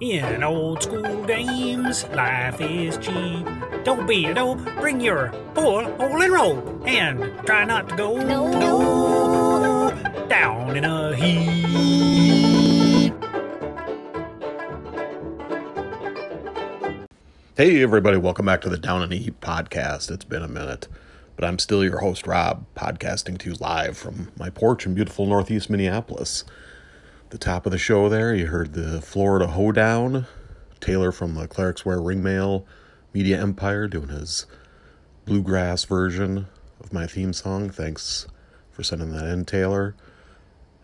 In old school games, life is cheap. Don't be a dope, bring your pull, hole, and rope, and try not to go No. no, down in a heap. Hey, everybody, welcome back to the Down and Eat podcast. It's been a minute, but I'm still your host, Rob, podcasting to you live from my porch in beautiful northeast Minneapolis. The top of the show there, you heard the Florida Hoedown, Taylor from the Clericsware Ringmail Media Empire doing his bluegrass version of my theme song. Thanks for sending that in, Taylor.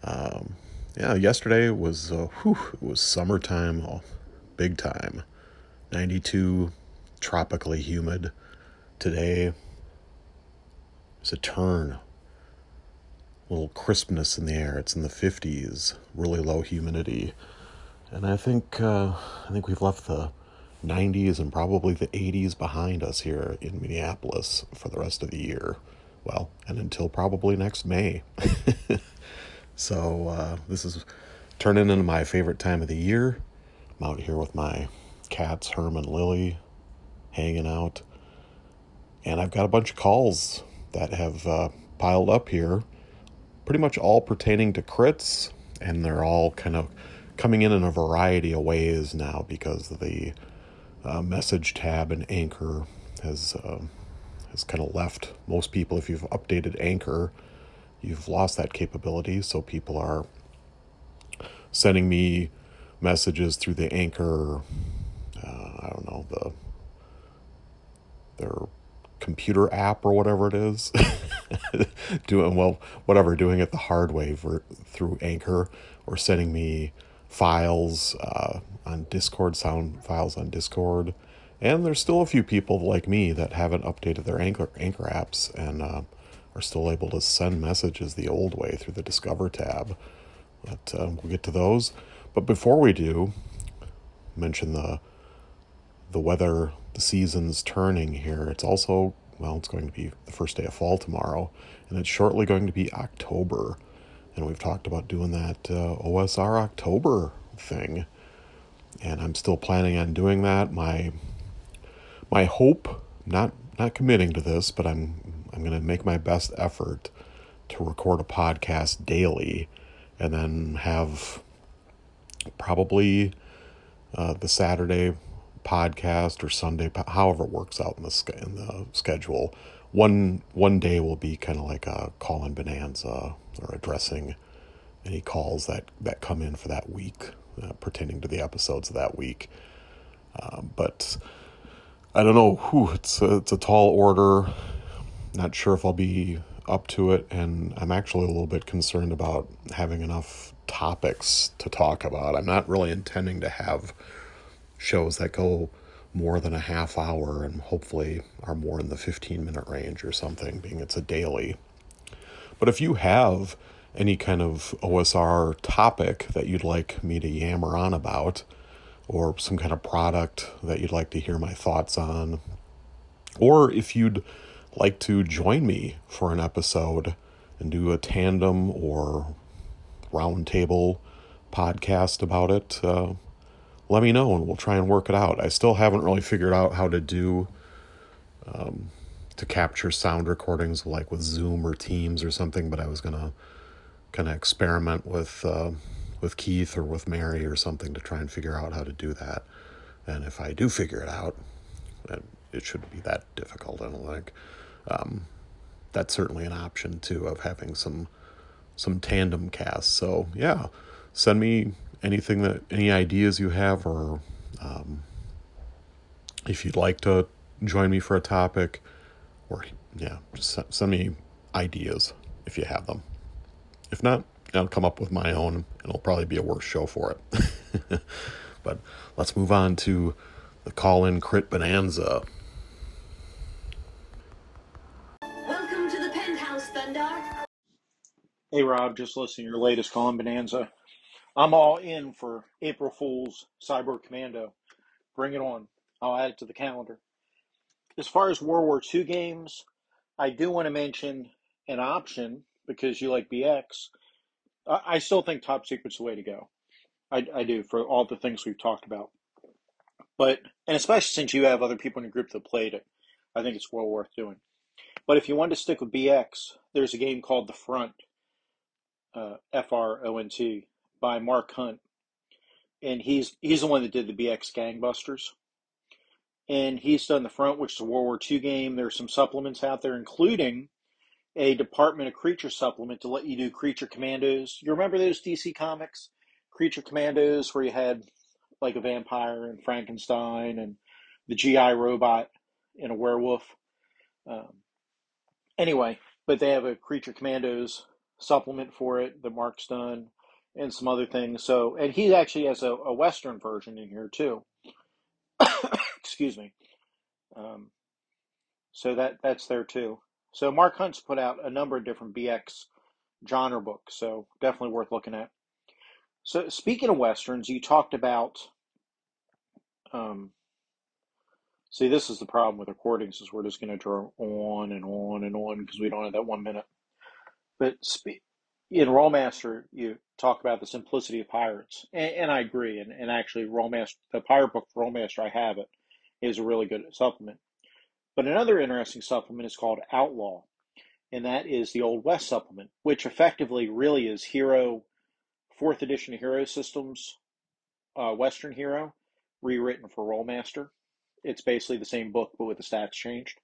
Um, yeah, yesterday was, uh, whew, it was summertime, oh, big time. 92, tropically humid. Today is a turn. A little crispness in the air. It's in the 50s, really low humidity. And I think uh, I think we've left the 90s and probably the 80s behind us here in Minneapolis for the rest of the year. Well, and until probably next May. so uh, this is turning into my favorite time of the year. I'm out here with my cats, Herm and Lily, hanging out. And I've got a bunch of calls that have uh, piled up here, pretty much all pertaining to crits, and they're all kind of coming in in a variety of ways now because the uh, message tab in Anchor has uh, has kind of left most people. If you've updated Anchor, you've lost that capability, so people are sending me messages through the Anchor uh, I don't know the their computer app or whatever it is. Doing well whatever doing it the hard way for, through anchor or sending me files uh, on discord sound files on discord. And there's still a few people like me that haven't updated their anchor anchor apps and uh, are still able to send messages the old way through the discover tab. But uh, we'll get to those. But before we do mention the the weather, the season's turning here. It's also, well, it's going to be the first day of fall tomorrow, and it's shortly going to be October. And we've talked about doing that uh, OSR October thing. And I'm still planning on doing that. My my hope, not not committing to this, but I'm I'm going to make my best effort to record a podcast daily and then have probably uh, the Saturday podcast or Sunday, however it works out in the in the schedule. One one day will be kind of like a call in bonanza or addressing any calls that that come in for that week uh, pertaining to the episodes of that week. Um, but I don't know. Whew, it's a, it's a tall order. Not sure if I'll be up to it, and I'm actually a little bit concerned about having enough topics to talk about. I'm not really intending to have shows that go more than a half hour and hopefully are more in the 15 minute range or something, being it's a daily. But if you have any kind of OSR topic that you'd like me to yammer on about, or some kind of product that you'd like to hear my thoughts on, or if you'd like to join me for an episode and do a tandem or roundtable podcast about it, uh, let me know and we'll try and work it out. I still haven't really figured out how to do um, to capture sound recordings like with Zoom or Teams or something, but I was gonna kind of experiment with uh, with Keith or with Mary or something to try and figure out how to do that. And if I do figure it out, it, shouldn't be that difficult. I don't think. Um, that's certainly an option too of having some some tandem casts. So yeah, send me anything that any ideas you have or um, if you'd like to join me for a topic or yeah just send, send me ideas if you have them if not i'll come up with my own and it'll probably be a worse show for it but let's move on to the call-in crit bonanza Welcome to the penthouse, Thunder. Hey Rob, just listening to your latest Colin Bonanza. I'm all in for April Fool's Cyber Commando. Bring it on. I'll add it to the calendar. As far as World War II games, I do want to mention an option because you like BX. I, still think top secret's the way to go. I, I do for all the things we've talked about. But and especially since you have other people in your group that played it, I think it's well worth doing. But if you want to stick with BX, there's a game called The Front, uh, F R O N T, by Mark Hunt, and he's he's the one that did the BX Gangbusters, and he's done The Front, which is a World War II game. There's some supplements out there, including a Department of Creature supplement to let you do Creature Commandos. You remember those DC comics, Creature Commandos, where you had like a vampire and Frankenstein and the GI robot and a werewolf. Um, anyway, but they have a Creature Commandos supplement for it that Mark's done and some other things. So, and he actually has a, a Western version in here too. Excuse me. Um, so that that's there too. So Mark Hunt's put out a number of different BX genre books, so definitely worth looking at. So speaking of westerns, you talked about. Um, see, this is the problem with recordings: is we're just going to draw on and on and on because we don't have that one minute. But spe- in Rolemaster, you talk about the simplicity of pirates, and, and I agree. And, and actually, Rolemaster, the pirate book for Rolemaster, I have it, is a really good supplement. But another interesting supplement is called Outlaw, and that is the Old West supplement, which effectively really is Hero, fourth edition Hero Systems, uh, Western Hero, rewritten for Rolemaster. It's basically the same book, but with the stats changed.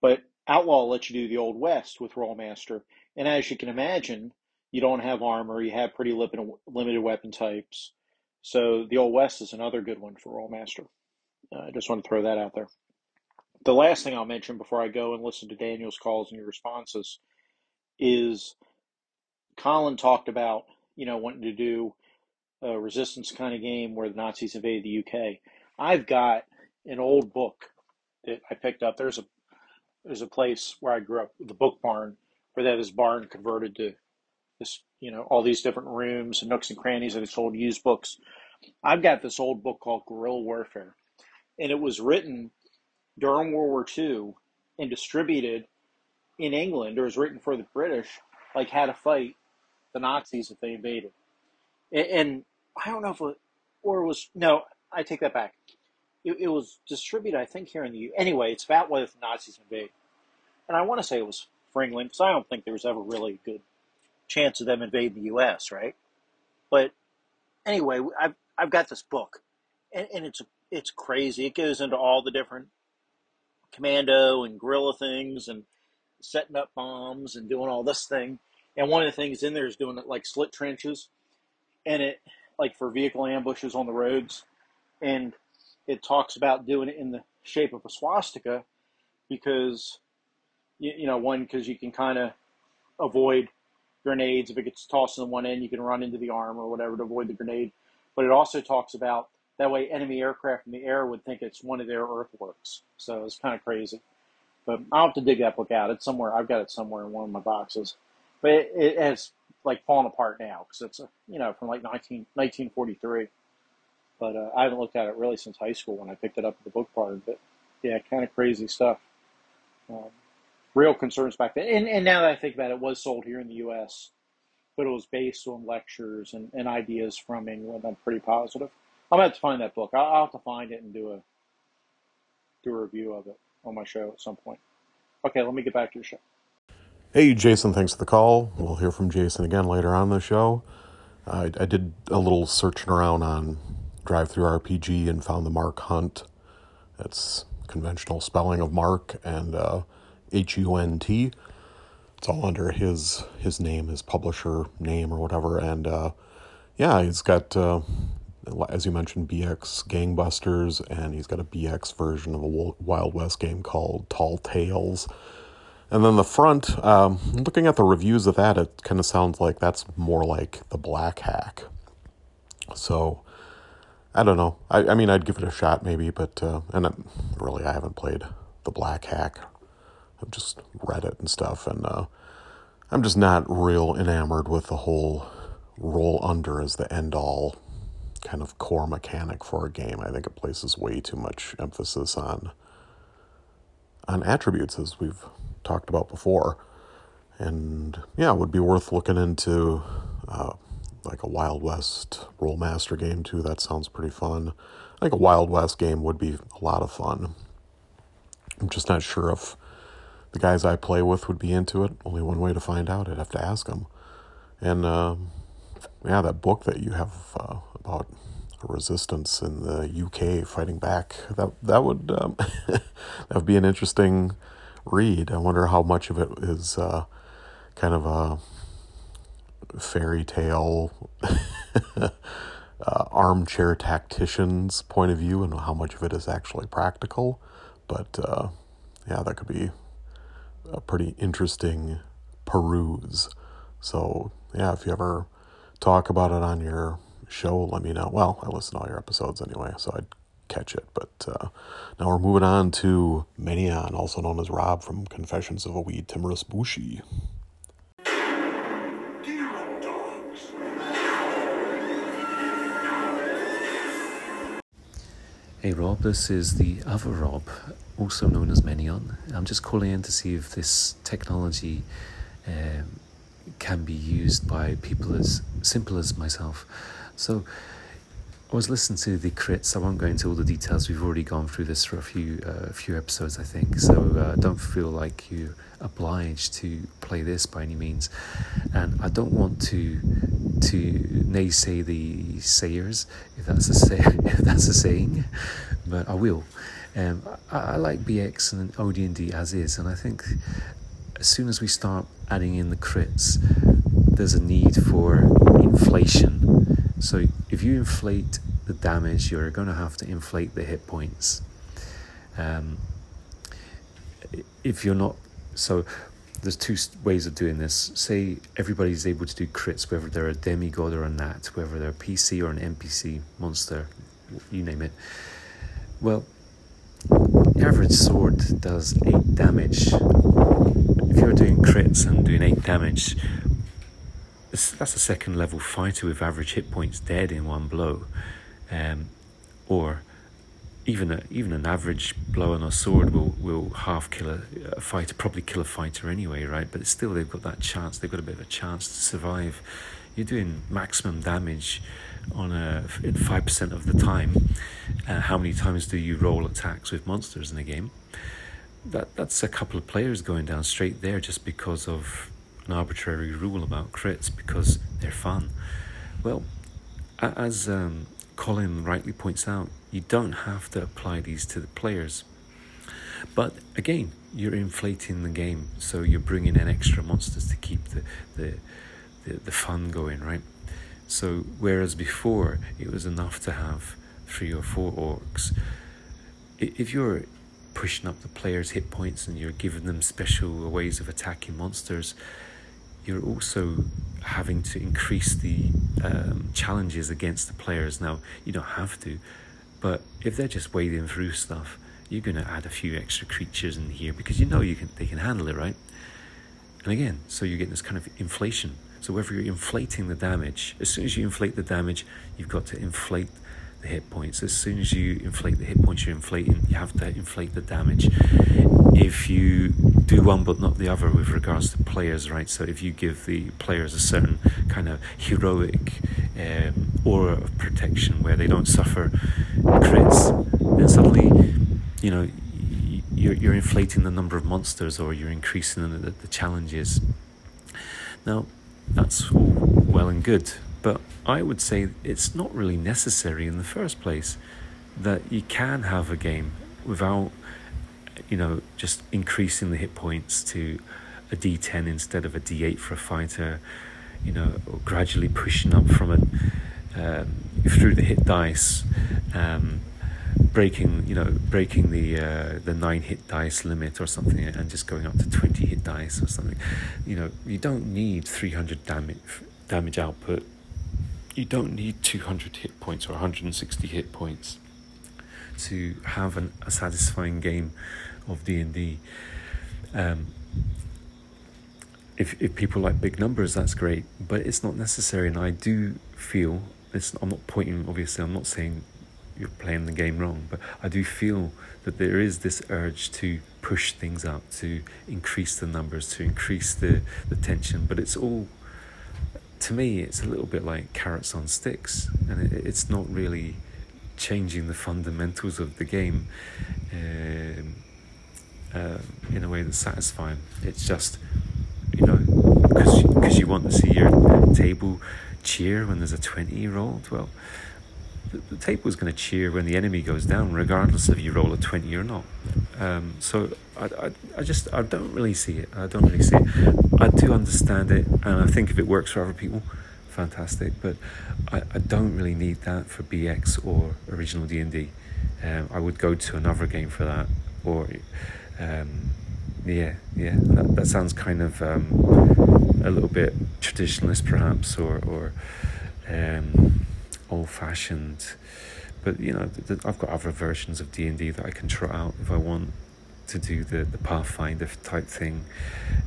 But Outlaw lets you do the Old West with Rolemaster, and as you can imagine, you don't have armor, you have pretty limited, limited weapon types. So the Old West is another good one for Rolemaster. Uh, I just want to throw that out there. The last thing I'll mention before I go and listen to Daniel's calls and your responses is Colin talked about, you know, wanting to do a resistance kind of game where the Nazis invaded the UK. I've got an old book that I picked up. There's a there's a place where I grew up, the book barn, where they have this barn converted to this, you know, all these different rooms and nooks and crannies, and it's sold used books. I've got this old book called Guerrilla Warfare, and it was written during World War II and distributed in England, or was written for the British, like how to fight the Nazis if they invaded. And, and I don't know if it, or it was no, I take that back. It, it was distributed, I think, here in the U. Anyway, it's about whether the Nazis invade, and I want to say it was for England because I don't think there was ever really a good chance of them invading the U.S. Right? But anyway, I've I've got this book, and, and it's it's crazy. It goes into all the different commando and guerrilla things and setting up bombs and doing all this thing. And one of the things in there is doing it like slit trenches, and it like for vehicle ambushes on the roads, and it talks about doing it in the shape of a swastika because you, you know one because you can kind of avoid grenades. If it gets tossed in one end you can run into the arm or whatever to avoid the grenade. But it also talks about that way enemy aircraft in the air would think it's one of their earthworks. So it's kind of crazy. But i'll have to dig that book out. It's somewhere i've got it somewhere in one of my boxes. But it, it has like fallen apart now because it's you know from like 19, 1943 but uh, I haven't looked at it really since high school when I picked it up at the book barn. But yeah, kind of crazy stuff. Um, real concerns back then. And, and now that I think about it, it was sold here in the U.S., but it was based on lectures and, and ideas from England. I'm pretty positive. I'm gonna have to find that book. I'll, I'll have to find it and do a do a review of it on my show at some point. Okay, let me get back to your show. Hey, Jason, thanks for the call. We'll hear from Jason again later on the show. I, I did a little searching around on DriveThruRPG and found the Mark Hunt. That's conventional spelling of Mark and uh, H U N T. It's all under his his name, his publisher name or whatever. And uh, yeah, he's got, uh, as you mentioned, BX Gangbusters, and he's got a BX version of a Wild West game called Tall Tales. And then the front, um, looking at the reviews of that, it kind of sounds like that's more like the Black Hack. So I don't know. I, I mean, I'd give it a shot maybe, but uh, and it, really, I haven't played the Black Hack. I've just read it and stuff, and uh, I'm just not real enamored with the whole roll under as the end all kind of core mechanic for a game. I think it places way too much emphasis on on attributes, as we've talked about before. And yeah, it would be worth looking into uh, like a Wild West Rolemaster game too. That sounds pretty fun. I think a Wild West game would be a lot of fun. I'm just not sure if the guys I play with would be into it. Only one way to find out. I'd have to ask them. And uh, yeah, that book that you have uh, about resistance in the UK fighting back that that would um, that would be an interesting read. I wonder how much of it is uh, kind of a fairy tale uh, armchair tactician's point of view and how much of it is actually practical. But uh, yeah, that could be a pretty interesting peruse. So yeah, if you ever talk about it on your show, let me know. Well, I listen to all your episodes anyway, so I'd catch it. But uh, now we're moving on to Menion, also known as Rob from Confessions of a Wee Timorous Bushi. Hey Rob, this is the other Rob, also known as Menion. I'm just calling in to see if this technology um, can be used by people as simple as myself. So, was listening to the crits. I won't go into all the details. We've already gone through this for a few uh, few episodes, I think. So uh, don't feel like you're obliged to play this by any means. And I don't want to to naysay the sayers, if that's a say, if that's a saying, but I will. Um, I, I like BX and OD&D as is, and I think as soon as we start adding in the crits, there's a need for inflation. So if you inflate the damage, you're going to have to inflate the hit points. Um, if you're not, so there's two ways of doing this. Say everybody's able to do crits, whether they're a demigod or a nat, whether they're a PC or an NPC monster, you name it. Well, the average sword does 8 damage. If you're doing crits and doing 8 damage, that's a second level fighter with average hit points dead in one blow. Um, or even a, even an average blow on a sword will, will half kill a, a, fighter, probably kill a fighter anyway, right? But still, they've got that chance. They've got a bit of a chance to survive. You're doing maximum damage on a in five percent of the time. Uh, how many times do you roll attacks with monsters in a game? That that's a couple of players going down straight there just because of an arbitrary rule about crits because they're fun. Well, as um, Colin rightly points out, you don't have to apply these to the players. But again, you're inflating the game, so you're bringing in extra monsters to keep the, the, the, the fun going, right? So, whereas before it was enough to have three or four orcs, if you're pushing up the players' hit points and you're giving them special ways of attacking monsters, you're also having to increase the um, challenges against the players. Now, you don't have to, but if they're just wading through stuff, you're going to add a few extra creatures in here because you know you can they can handle it, right? And again, so you're getting this kind of inflation. So whether you're inflating the damage, as soon as you inflate the damage, you've got to inflate the hit points. As soon as you inflate the hit points, you're inflating. You have to inflate the damage. If you do one but not the other with regards to players, right? So if you give the players a certain kind of heroic um, aura of protection where they don't suffer crits, then suddenly, you know, you're, you're inflating the number of monsters or you're increasing the, the challenges. Now, that's all well and good, but I would say it's not really necessary in the first place that you can have a game without, you know, just increasing the hit points to a D10 instead of a D8 for a fighter, you know, or gradually pushing up from a um, through the hit dice. Um, breaking you know breaking the uh, the nine hit dice limit or something and just going up to 20 hit dice or something you know you don't need 300 damage damage output you don't need 200 hit points or 160 hit points to have an, a satisfying game of D&D um, if, if people like big numbers that's great but it's not necessary and I do feel it's, I'm not pointing obviously I'm not saying you're playing the game wrong. But I do feel that there is this urge to push things up, to increase the numbers, to increase the, the tension. But it's all to me, it's a little bit like carrots on sticks, and it, it's not really changing the fundamentals of the game um, uh, in a way that's satisfying. It's just, you know, because you want to see your table cheer when there's a 20 year old. Well, the, the is going to cheer when the enemy goes down, regardless if you roll a 20 or not. Um, so I, I, I just, I don't really see it. I don't really see it. I do understand it, and I think if it works for other people, fantastic. But I, I don't really need that for BX or original D and D. Um, I would go to another game for that, or um, yeah, yeah. That, that sounds kind of um, a little bit traditionalist, perhaps, or or um, old-fashioned. But you know, th- th- I've got other versions of D and D that I can try out if I want to do the, the Pathfinder type thing.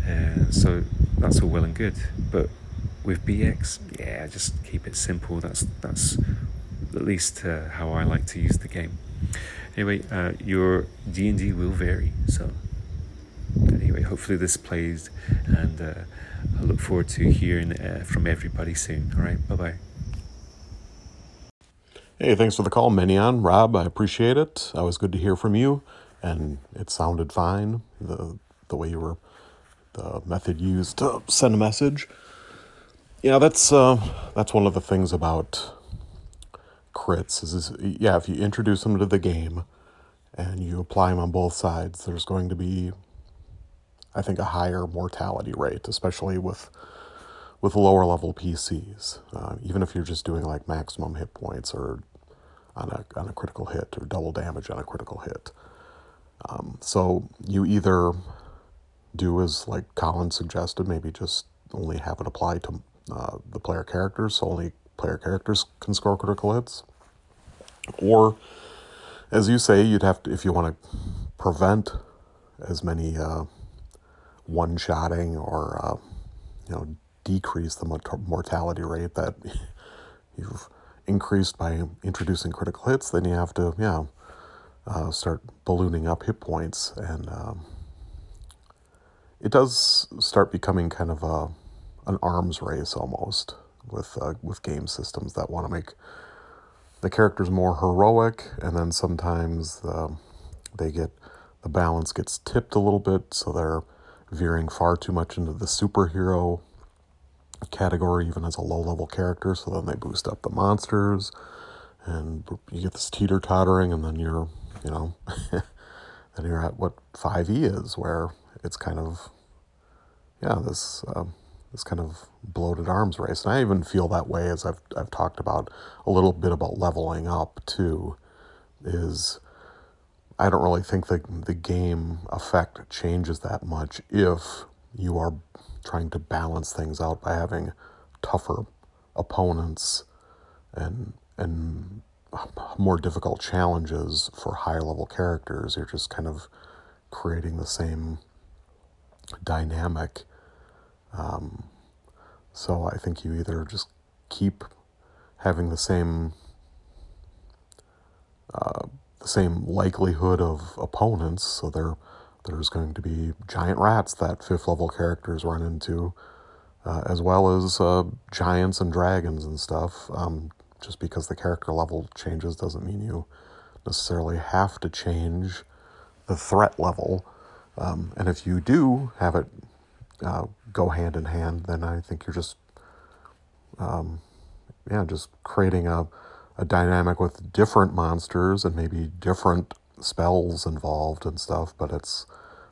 Uh, so that's all well and good. But with BX, yeah, just keep it simple. That's that's at least uh, how I like to use the game. Anyway, uh, your D and D will vary. So anyway, hopefully this plays, and uh, I look forward to hearing uh, from everybody soon. All right, bye bye. Hey, thanks for the call, Menion. Rob, I appreciate it. Always good to hear from you, and it sounded fine. The the way you were, the method used to send a message. Yeah, that's uh, that's one of the things about crits is, is yeah, if you introduce them to the game and you apply them on both sides, there's going to be, I think, a higher mortality rate, especially with with lower level PCs. Uh, even if you're just doing like maximum hit points or on a on a critical hit or double damage on a critical hit. Um, so you either do as like Colin suggested, maybe just only have it apply to uh, the player characters, so only player characters can score critical hits. Or, as you say, you'd have to if you want to prevent as many uh, one-shotting or uh, you know decrease the mortality rate that you've increased by introducing critical hits, then you have to, yeah, uh, start ballooning up hit points. And um, it does start becoming kind of a, an arms race almost with, uh, with game systems that want to make the characters more heroic, and then sometimes the, they get the balance gets tipped a little bit, so they're veering far too much into the superhero category even as a low level character. So then they boost up the monsters, and you get this teeter tottering, and then you're, you know, then you're at what five E is, where it's kind of, yeah, this um, this kind of bloated arms race. And I even feel that way as I've I've talked about a little bit about leveling up too, is. I don't really think the the game effect changes that much if you are trying to balance things out by having tougher opponents and and more difficult challenges for higher level characters. You're just kind of creating the same dynamic. Um, so I think you either just keep having the same uh, the same likelihood of opponents, so they're there's going to be giant rats that fifth level characters run into, uh, as well as uh, giants and dragons and stuff. Um, just because the character level changes doesn't mean you necessarily have to change the threat level. Um, and if you do have it uh, go hand in hand, then I think you're just, um, yeah, just creating a, a dynamic with different monsters and maybe different spells involved and stuff, but it's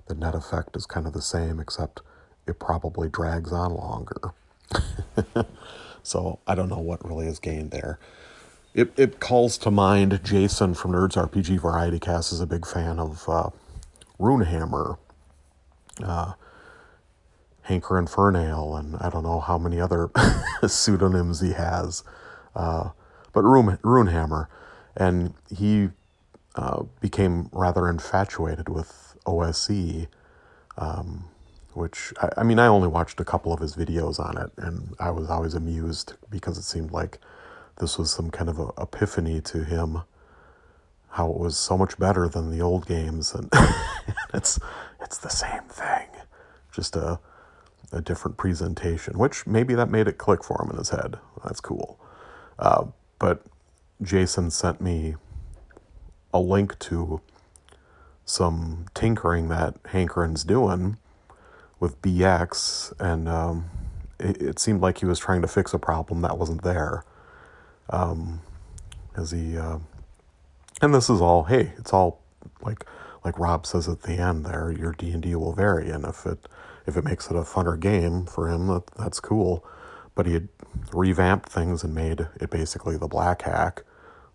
the net effect is kind of the same, except it probably drags on longer. so I don't know what really is gained there. It, it calls to mind Jason from Nerds RPG Variety Cast is a big fan of uh, Runehammer, uh, Hankerin Ferinale, and I don't know how many other pseudonyms he has, uh, but Rune, Runehammer. And he uh, became rather infatuated with OSE, um, which I, I, mean, I only watched a couple of his videos on it, and I was always amused because it seemed like this was some kind of a epiphany to him. How it was so much better than the old games, and it's it's the same thing, just a a different presentation, which maybe that made it click for him in his head. That's cool. Uh, but Jason sent me a link to some tinkering that Hankerin's doing with BX, and um, it, it, seemed like he was trying to fix a problem that wasn't there. Um, as he, uh, and this is all, hey, it's all like like Rob says at the end there, your D and D will vary, and if it if it makes it a funner game for him, that, that's cool. But he had revamped things and made it basically the black hack,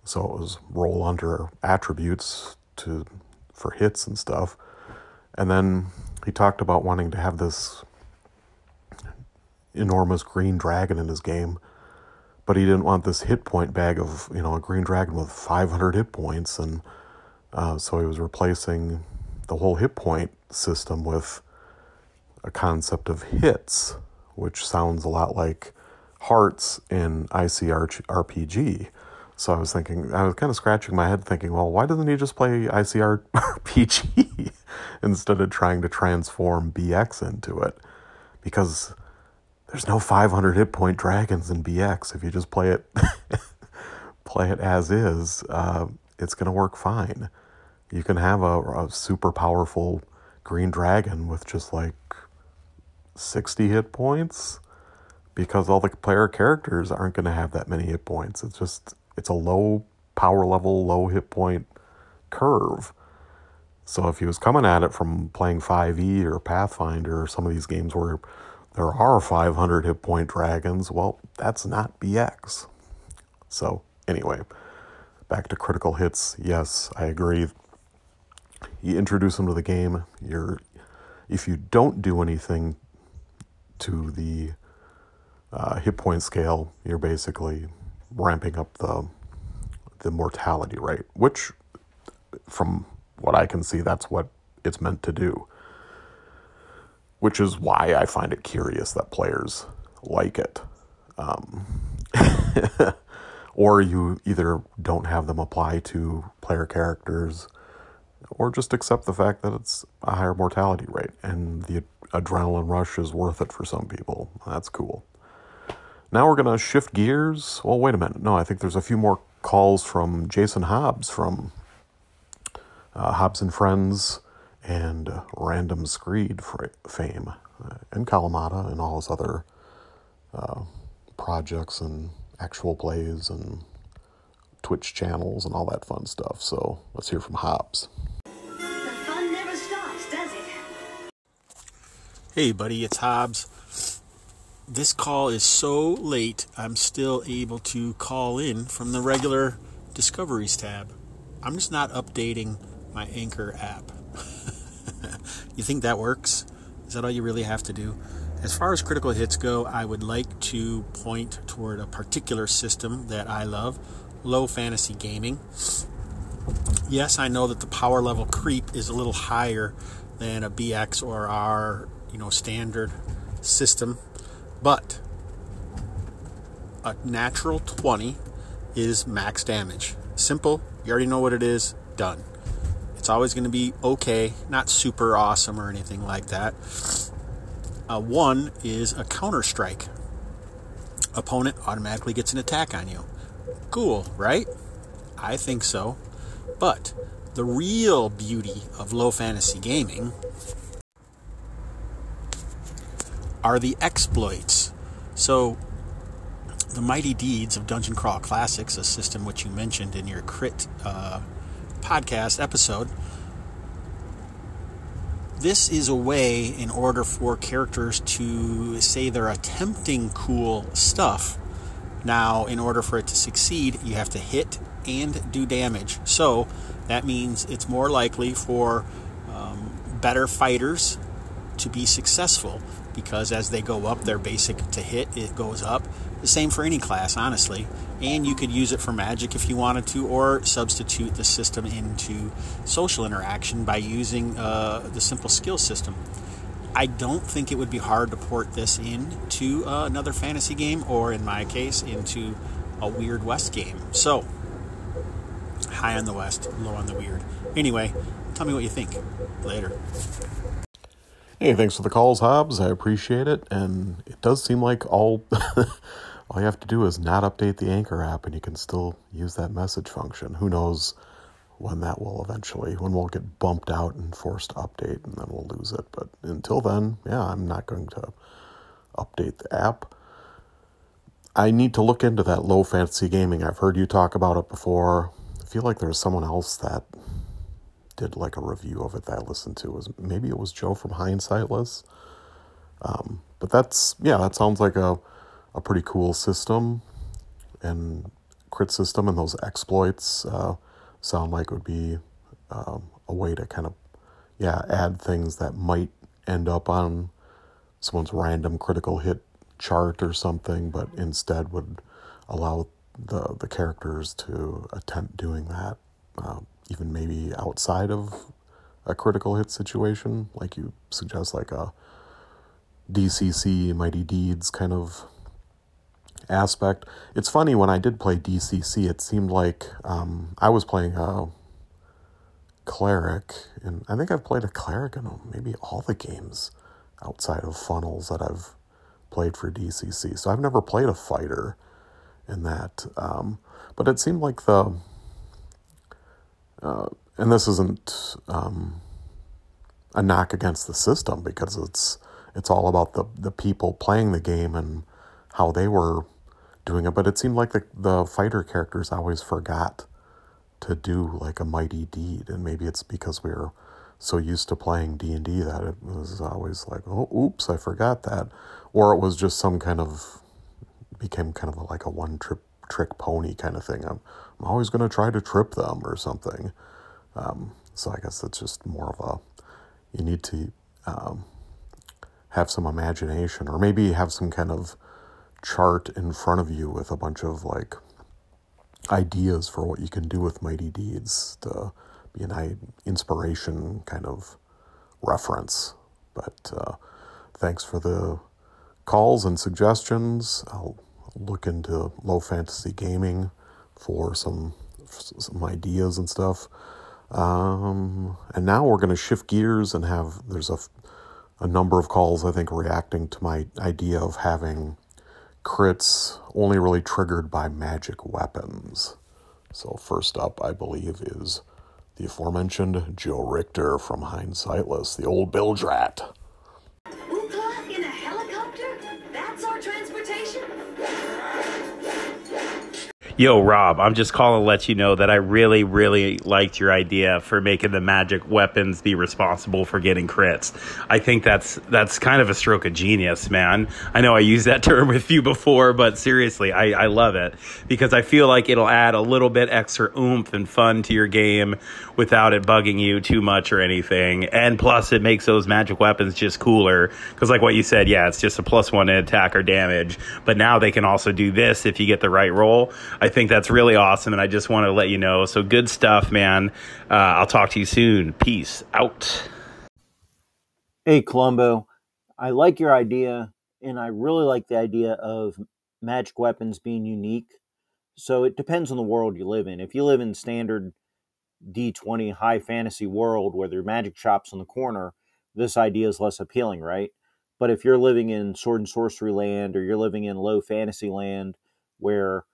so it was roll under attributes to for hits and stuff. And then he talked about wanting to have this enormous green dragon in his game, but he didn't want this hit point bag of you know a green dragon with 500 hit points, and uh, so he was replacing the whole hit point system with a concept of hits, which sounds a lot like hearts in ICRPG. So I was thinking, I was kind of scratching my head thinking, well, why doesn't he just play ICR ICRPG instead of trying to transform BX into it? Because there's no 500 hit point dragons in BX. If you just play it, play it as is, uh, it's going to work fine. You can have a, a super powerful green dragon with just like 60 hit points because all the player characters aren't going to have that many hit points. It's just it's a low power level, low hit point curve. So if he was coming at it from playing 5e or Pathfinder or some of these games where there are 500 hit point dragons, well, that's not BX. So anyway, back to critical hits. Yes, I agree. You introduce them to the game. You're if you don't do anything to the uh, hit point scale, you're basically ramping up the the mortality rate, which, from what I can see, that's what it's meant to do. Which is why I find it curious that players like it. Um, or you either don't have them apply to player characters or just accept the fact that it's a higher mortality rate and the adrenaline rush is worth it for some people. That's cool. Now we're going to shift gears. Well, wait a minute. No, I think there's a few more calls from Jason Hobbs from uh, Hobbs and Friends and uh, Random Screed fame uh, and Kalamata and all his other uh, projects and actual plays and Twitch channels and all that fun stuff. So let's hear from Hobbs. The fun never stops, does it? Hey, buddy, it's Hobbs this call is so late, I'm still able to call in from the regular Discoveries tab. I'm just not updating my Anchor app. you think that works? Is that all you really have to do? As far as critical hits go, I would like to point toward a particular system that I love low fantasy gaming. Yes, I know that the power level creep is a little higher than a BX or our, you know, standard system but a natural 20 is max damage. Simple, you already know what it is, done. It's always going to be okay, not super awesome or anything like that. Uh, one is a counter strike. Opponent automatically gets an attack on you. Cool, right? I think so. But the real beauty of low fantasy gaming are the exploits. So, the Mighty Deeds of Dungeon Crawl Classics, a system which you mentioned in your crit uh, podcast episode, this is a way in order for characters to say they're attempting cool stuff. Now, in order for it to succeed, you have to hit and do damage. So, that means it's more likely for um, better fighters to be successful because as they go up, their basic to hit it goes up. The same for any class, honestly. And you could use it for magic if you wanted to, or substitute the system into social interaction by using uh, the simple skill system. I don't think it would be hard to port this into uh, another fantasy game, or in my case, into a Weird West game. So, high on the West, low on the Weird. Anyway, tell me what you think. Later. Hey, thanks for the calls, Hobbs. I appreciate it. And it does seem like all all you have to do is not update the Anchor app and you can still use that message function. Who knows when that will eventually, when we'll get bumped out and forced to update and then we'll lose it. But until then, yeah, I'm not going to update the app. I need to look into that low fantasy gaming. I've heard you talk about it before. I feel like there's someone else that did like a review of it that I listened to. It was maybe it was Joe from Hindsightless. Um, but that's yeah, that sounds like a a pretty cool system, and crit system and those exploits uh, sound like would be um, a way to kind of yeah add things that might end up on someone's random critical hit chart or something, but instead would allow the the characters to attempt doing that, uh, even maybe outside of a critical hit situation, like you suggest, like a DCC Mighty Deeds kind of aspect. It's funny when I did play DCC, it seemed like um, I was playing a cleric, and I think I've played a cleric in maybe all the games outside of funnels that I've played for DCC. So I've never played a fighter in that. Um, but it seemed like the, uh, and this isn't um, a knock against the system because it's it's all about the the people playing the game and how they were doing it. But it seemed like the the fighter characters always forgot to do like a mighty deed, and maybe it's because we were so used to playing D and D that it was always like, oh, oops, I forgot that, or it was just some kind of became kind of a, like a one trip trick pony kind of thing. I'm, I'm always going to try to trip them or something. Um, so I guess that's just more of a you need to um, have some imagination, or maybe have some kind of chart in front of you with a bunch of like ideas for what you can do with mighty deeds to be an inspiration kind of reference. But uh, thanks for the calls and suggestions. I'll look into low fantasy gaming for some some ideas and stuff. Um, and now we're going to shift gears and have there's a a number of calls I think reacting to my idea of having crits only really triggered by magic weapons. So first up, I believe, is the aforementioned Joe Richter from Hindsightless, the old Bildrat. Ookla Yo, Rob, I'm just calling to let you know that I really, really liked your idea for making the magic weapons be responsible for getting crits. I think that's that's kind of a stroke of genius, man. I know I used that term with you before, but seriously, I, I love it because I feel like it'll add a little bit extra oomph and fun to your game without it bugging you too much or anything. And plus, it makes those magic weapons just cooler because, like what you said, yeah, it's just a plus one attack or damage, but now they can also do this if you get the right roll. I think that's really awesome, and I just want to let you know. So good stuff, man. Uh, I'll talk to you soon. Peace out. Hey, Columbo. I like your idea, and I really like the idea of magic weapons being unique. So it depends on the world you live in. If you live in standard D20 high fantasy world where there are magic shops on the corner, this idea is less appealing, right? But if you're living in sword and sorcery land or you're living in low fantasy land where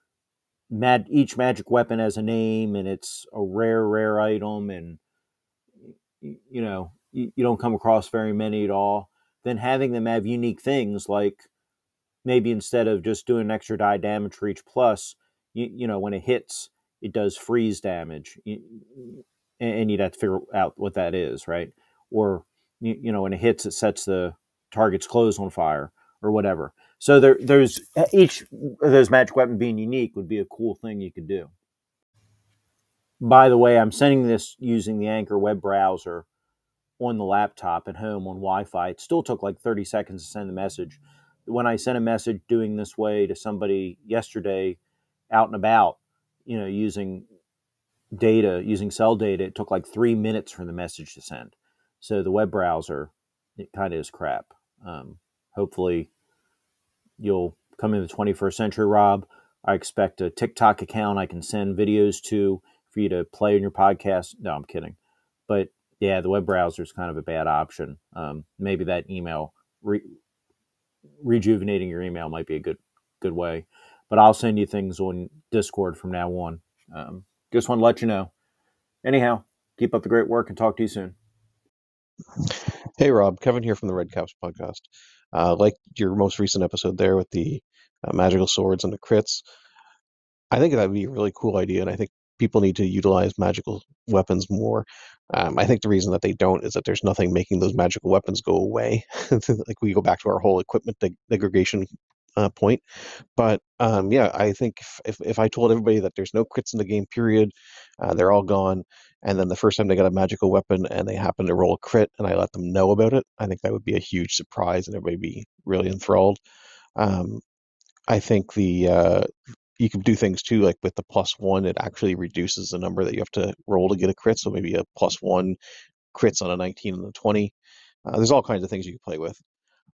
mag- each magic weapon has a name and it's a rare, rare item, and you know you, you don't come across very many at all. Then having them have unique things like maybe instead of just doing extra die damage for each plus, you, you know when it hits, it does freeze damage, and you'd have to figure out what that is, right? Or you, you know when it hits, it sets the target's clothes on fire or whatever. So there, there's each of those magic weapon being unique would be a cool thing you could do. By the way, I'm sending this using the Anchor web browser on the laptop at home on Wi-Fi. It still took like 30 seconds to send the message. When I sent a message doing this way to somebody yesterday, out and about, you know, using data, using cell data, it took like three minutes for the message to send. So the web browser, it kind of is crap. Um, hopefully you'll come in the 21st century, Rob. I expect a TikTok account I can send videos to for you to play in your podcast. No, I'm kidding. But yeah, the web browser is kind of a bad option. Um, maybe that email re- rejuvenating your email might be a good good way. But I'll send you things on Discord from now on. Um, just want to let you know. Anyhow, keep up the great work and talk to you soon. Hey, Rob. Kevin here from the Red Caps podcast. Uh, like your most recent episode there with the uh, magical swords and the crits. I think that would be a really cool idea, and I think people need to utilize magical weapons more. Um, I think the reason that they don't is that there's nothing making those magical weapons go away. like we go back to our whole equipment deg- degradation uh, point. But um, yeah, I think if, if, if I told everybody that there's no crits in the game, period, uh, they're all gone, and then the first time they got a magical weapon and they happen to roll a crit, and I let them know about it, I think that would be a huge surprise, and everybody be really enthralled. Um, I think the uh, you can do things too, like with the plus one, it actually reduces the number that you have to roll to get a crit. So maybe a plus one crits on a 19 and a 20. Uh, there's all kinds of things you can play with.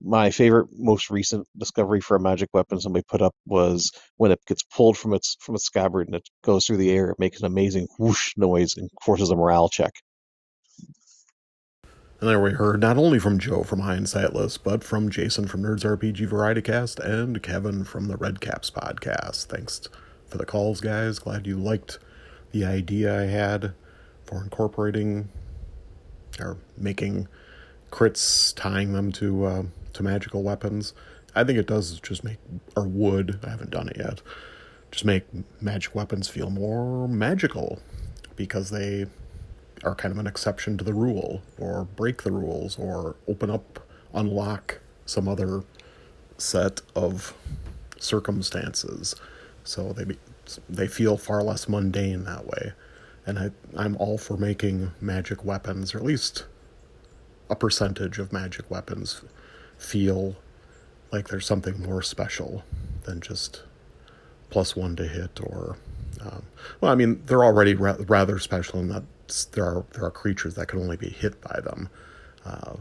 My favorite, most recent discovery for a magic weapon somebody put up was when it gets pulled from its from its scabbard and it goes through the air. It makes an amazing whoosh noise and forces a morale check. And there we heard not only from Joe from Hindsightless, but from Jason from Nerds RPG Variety Cast and Kevin from the Red Caps podcast. Thanks for the calls, guys. Glad you liked the idea I had for incorporating or making crits, tying them to uh, to magical weapons. I think it does just make or would I haven't done it yet. Just make magic weapons feel more magical because they are kind of an exception to the rule or break the rules or open up unlock some other set of circumstances so they be, they feel far less mundane that way and I, i'm all for making magic weapons or at least a percentage of magic weapons feel like there's something more special than just plus one to hit or um, well i mean they're already ra- rather special in that there are there are creatures that can only be hit by them. Uh,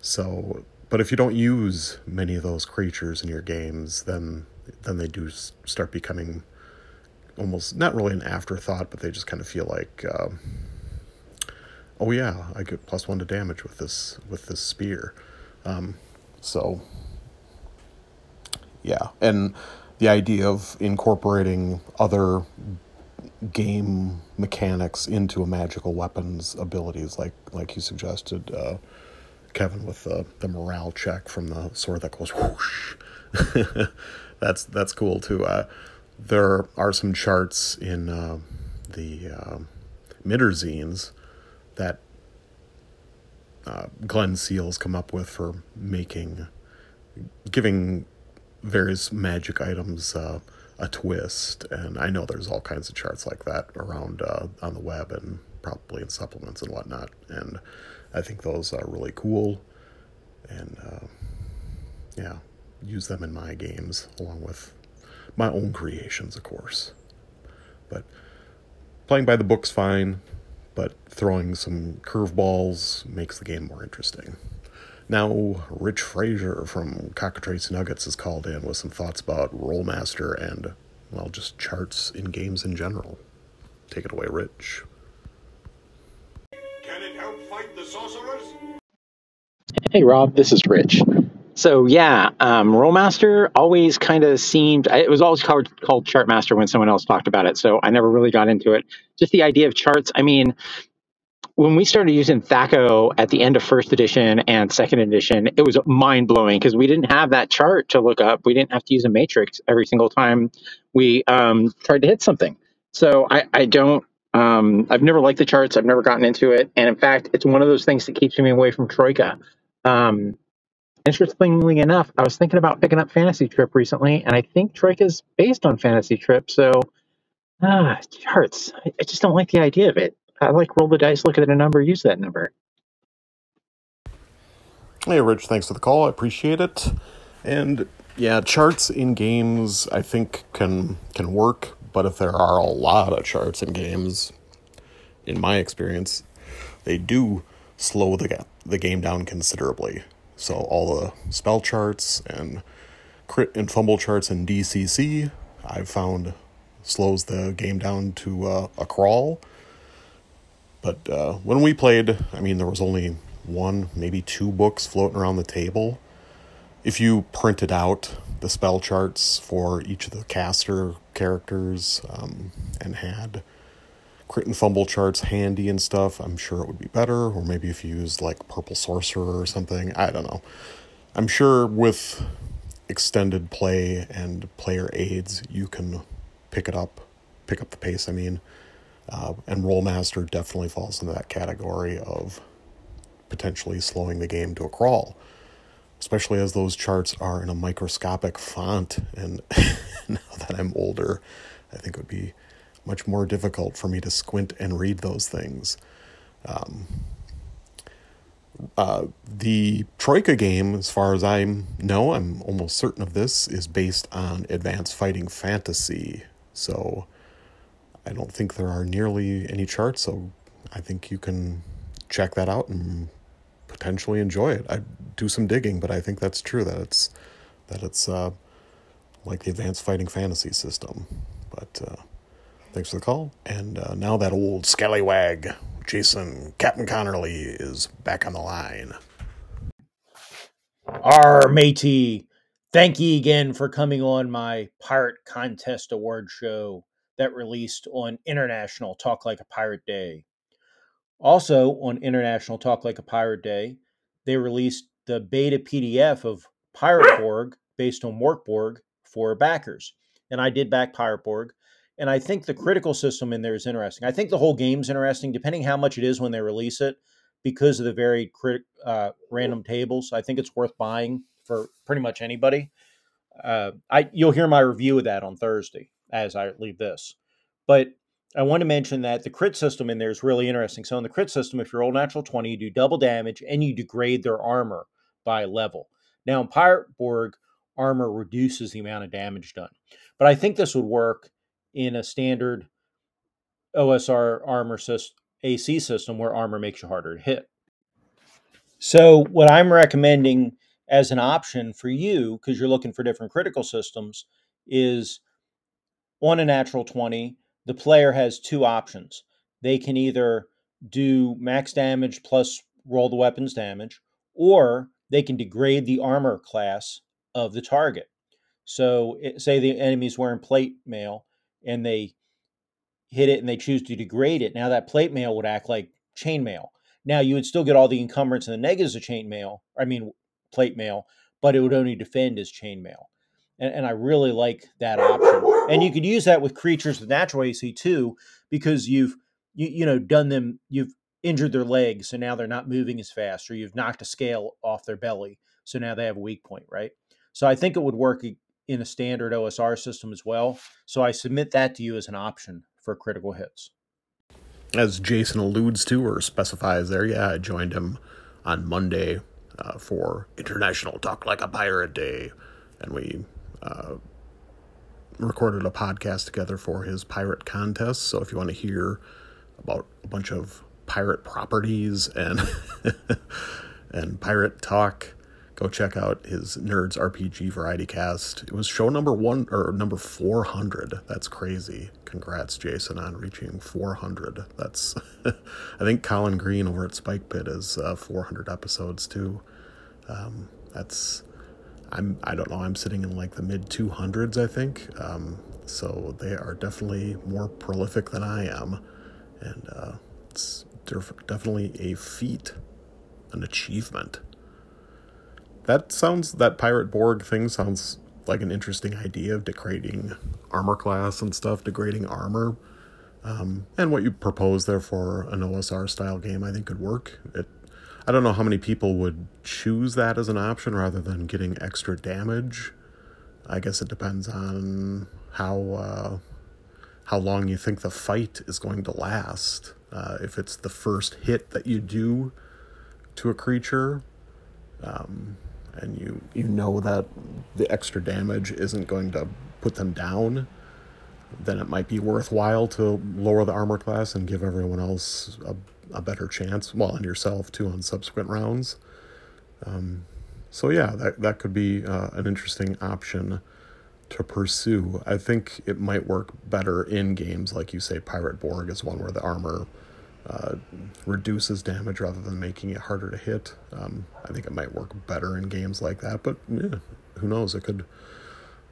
so, but if you don't use many of those creatures in your games, then then they do start becoming almost not really an afterthought, but they just kind of feel like, uh, oh yeah, I get plus one to damage with this with this spear. Um, so, yeah, and the idea of incorporating other game mechanics into a magical weapon's abilities, like like you suggested, uh, Kevin, with the the morale check from the sword that goes whoosh. that's that's cool too. Uh, there are some charts in uh, the uh, Mitterzines that uh, Glenn Seals come up with for making, giving various magic items uh, a twist. And I know there's all kinds of charts like that around uh, on the web and probably in supplements and whatnot. And I think those are really cool. And uh, yeah, use them in my games along with my own creations, of course. But playing by the book's fine, but throwing some curveballs makes the game more interesting. Now, Rich Frazier from Cockatrice Nuggets is called in with some thoughts about Rolemaster and, well, just charts in games in general. Take it away, Rich. Can it help fight the sorcerers? Hey, Rob, this is Rich. So yeah, um, Rolemaster always kind of seemed. It was always called called Chartmaster when someone else talked about it. So I never really got into it. Just the idea of charts. I mean, when we started using Thaco at the end of first edition and second edition, it was mind blowing because we didn't have that chart to look up. We didn't have to use a matrix every single time we um, tried to hit something. So I, I don't. Um, I've never liked the charts. I've never gotten into it, and in fact, it's one of those things that keeps me away from Troika. Um, interestingly enough, I was thinking about picking up Fantasy Trip recently, and I think Troika is based on Fantasy Trip. So, ah, charts. I, I just don't like the idea of it. I like roll the dice, look at a number, use that number. Hey, Rich, thanks for the call. I appreciate it. And yeah, charts in games I think can can work, but if there are a lot of charts in games, in my experience, they do slow the the game down considerably. So all the spell charts and crit and fumble charts in DCC, I've found slows the game down to uh, a crawl But uh, when we played, I mean, there was only one, maybe two books floating around the table. If you printed out the spell charts for each of the caster characters um, and had crit and fumble charts handy and stuff, I'm sure it would be better. Or maybe if you used like Purple Sorcerer or something, I don't know. I'm sure with extended play and player aids, you can pick it up, pick up the pace. I mean, uh, and Rolemaster definitely falls into that category of potentially slowing the game to a crawl, especially as those charts are in a microscopic font. And now that I'm older, I think it would be much more difficult for me to squint and read those things. Um, uh, the Troika game, as far as I know, I'm almost certain of this, is based on Advanced Fighting Fantasy. So I don't think there are nearly any charts. So I think you can check that out and potentially enjoy it. I do some digging, but I think that's true that it's that it's uh, like the Advanced Fighting Fantasy system. But uh, thanks for the call. And uh, now that old scallywag Jason Captain Connerly is back on the line. Our matey, thank ye again for coming on my Pirate Contest Award show that released on International Talk Like a Pirate Day. Also, on International Talk Like a Pirate Day, they released the beta PDF of Pirate Borg based on Mörk Borg for backers. And I did back Pirate Borg. And I think the critical system in there is interesting. I think the whole game's interesting, depending how much it is when they release it, because of the very crit, uh, random tables. I think it's worth buying for pretty much anybody. Uh, I you'll hear my review of that on Thursday as I leave this. But I want to mention that the crit system in there is really interesting. So in the crit system, if you roll natural 20, you do double damage and you degrade their armor by level. Now in Pirate Borg, armor reduces the amount of damage done. But I think this would work in a standard OSR armor system, AC system where armor makes you harder to hit. So, what I'm recommending as an option for you, because you're looking for different critical systems, is on a natural 20, the player has two options. They can either do max damage plus roll the weapon's damage, or they can degrade the armor class of the target. So, it, say the enemy's wearing plate mail, and they hit it and they choose to degrade it, now that plate mail would act like chainmail. Now you would still get all the encumbrance and the negatives of chainmail, I mean plate mail, but it would only defend as chainmail. And, and I really like that option. And you could use that with creatures with natural AC too, because you've you, you know done them, you've injured their legs, so now they're not moving as fast, or you've knocked a scale off their belly, so now they have a weak point, right? So I think it would work in a standard OSR system as well. So I submit that to you as an option for critical hits. As Jason alludes to or specifies there, yeah, I joined him on Monday uh, for International Talk Like a Pirate Day, and we uh, recorded a podcast together for his pirate contest. So if you want to hear about a bunch of pirate properties and and pirate talk, go check out his Nerds RPG Variety Cast. It was show number one or number 400. That's crazy. Congrats, Jason, on reaching 400. That's, I think Colin Green over at Spike Pit is uh, 400 episodes too. Um, that's, I'm, I don't know, I'm sitting in like the mid 200s, I think. Um, so they are definitely more prolific than I am. And uh, it's definitely a feat, an achievement that sounds that pirate Borg thing sounds like an interesting idea of degrading armor class and stuff, degrading armor. Um, and what you propose there for an OSR style game, I think could work. It, I don't know how many people would choose that as an option rather than getting extra damage. I guess it depends on how uh, how long you think the fight is going to last. Uh, if it's the first hit that you do to a creature, um, and you you know that the extra damage isn't going to put them down, then it might be worthwhile to lower the armor class and give everyone else a, a better chance. Well, and yourself too on subsequent rounds. Um, so yeah, that that could be uh, an interesting option to pursue. I think it might work better in games like you say. Pirate Borg is one where the armor uh, reduces damage rather than making it harder to hit. Um, I think it might work better in games like that, but yeah, who knows? It could.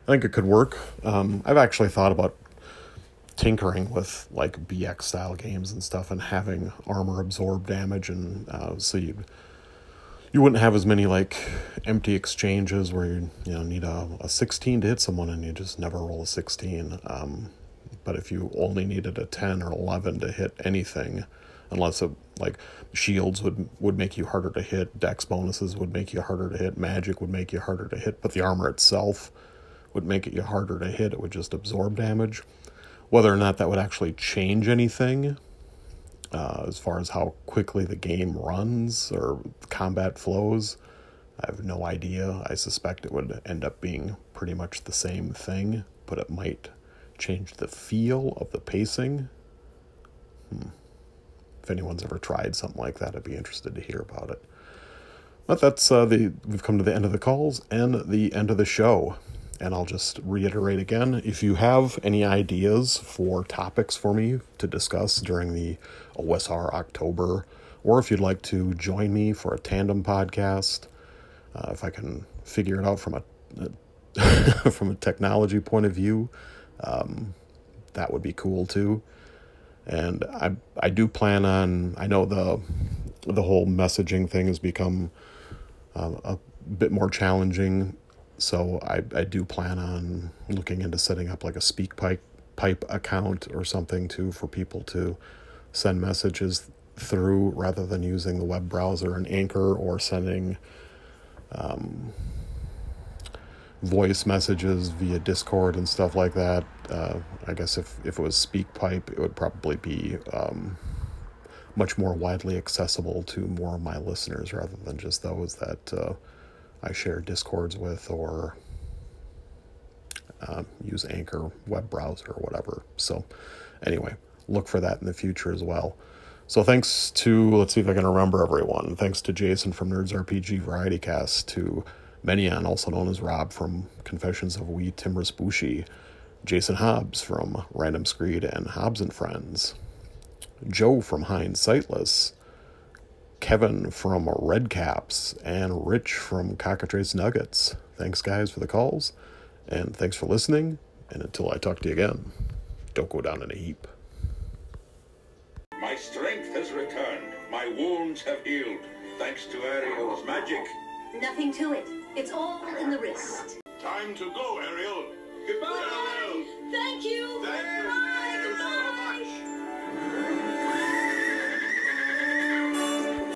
I think it could work. Um, I've actually thought about tinkering with like BX style games and stuff and having armor absorb damage, and uh, so you you wouldn't have as many like empty exchanges where you you know need a, a 16 to hit someone and you just never roll a 16. Um, but if you only needed a 10 or 11 to hit anything, unless it like shields would would make you harder to hit, dex bonuses would make you harder to hit, magic would make you harder to hit, but the armor itself would make it you harder to hit. It would just absorb damage. Whether or not that would actually change anything, uh, as far as how quickly the game runs or combat flows, I have no idea. I suspect it would end up being pretty much the same thing, but it might change the feel of the pacing. Hmm. If anyone's ever tried something like that, I'd be interested to hear about it. But that's uh, the we've come to the end of the calls and the end of the show. And I'll just reiterate again if you have any ideas for topics for me to discuss during the OSR October, or if you'd like to join me for a tandem podcast, uh, if I can figure it out from a from a technology point of view, um, that would be cool too. And I I do plan on I know the the whole messaging thing has become uh, a bit more challenging so I, I do plan on looking into setting up like a speak pipe pipe account or something too for people to send messages through rather than using the web browser and anchor or sending um, voice messages via discord and stuff like that uh, i guess if, if it was SpeakPipe it would probably be um, much more widely accessible to more of my listeners rather than just those that uh, I share discords with or um, use Anchor web browser or whatever. So, anyway, look for that in the future as well. So, thanks to, let's see if I can remember everyone. Thanks to Jason from Nerds RPG Variety Cast, to Menion, also known as Rob from Confessions of Wee Timorous Bushi, Jason Hobbs from Random Screed and Hobbs and Friends, Joe from Hindsightless, Kevin from Red Caps, and Rich from Cockatrice Nuggets. Thanks, guys, for the calls, and thanks for listening. And until I talk to you again, don't go down in a heap. My strength has returned. My wounds have healed. Thanks to Ariel's magic. Nothing to it. It's all in the wrist. Time to go, Ariel. Goodbye, Ariel. Thank you. Thank you.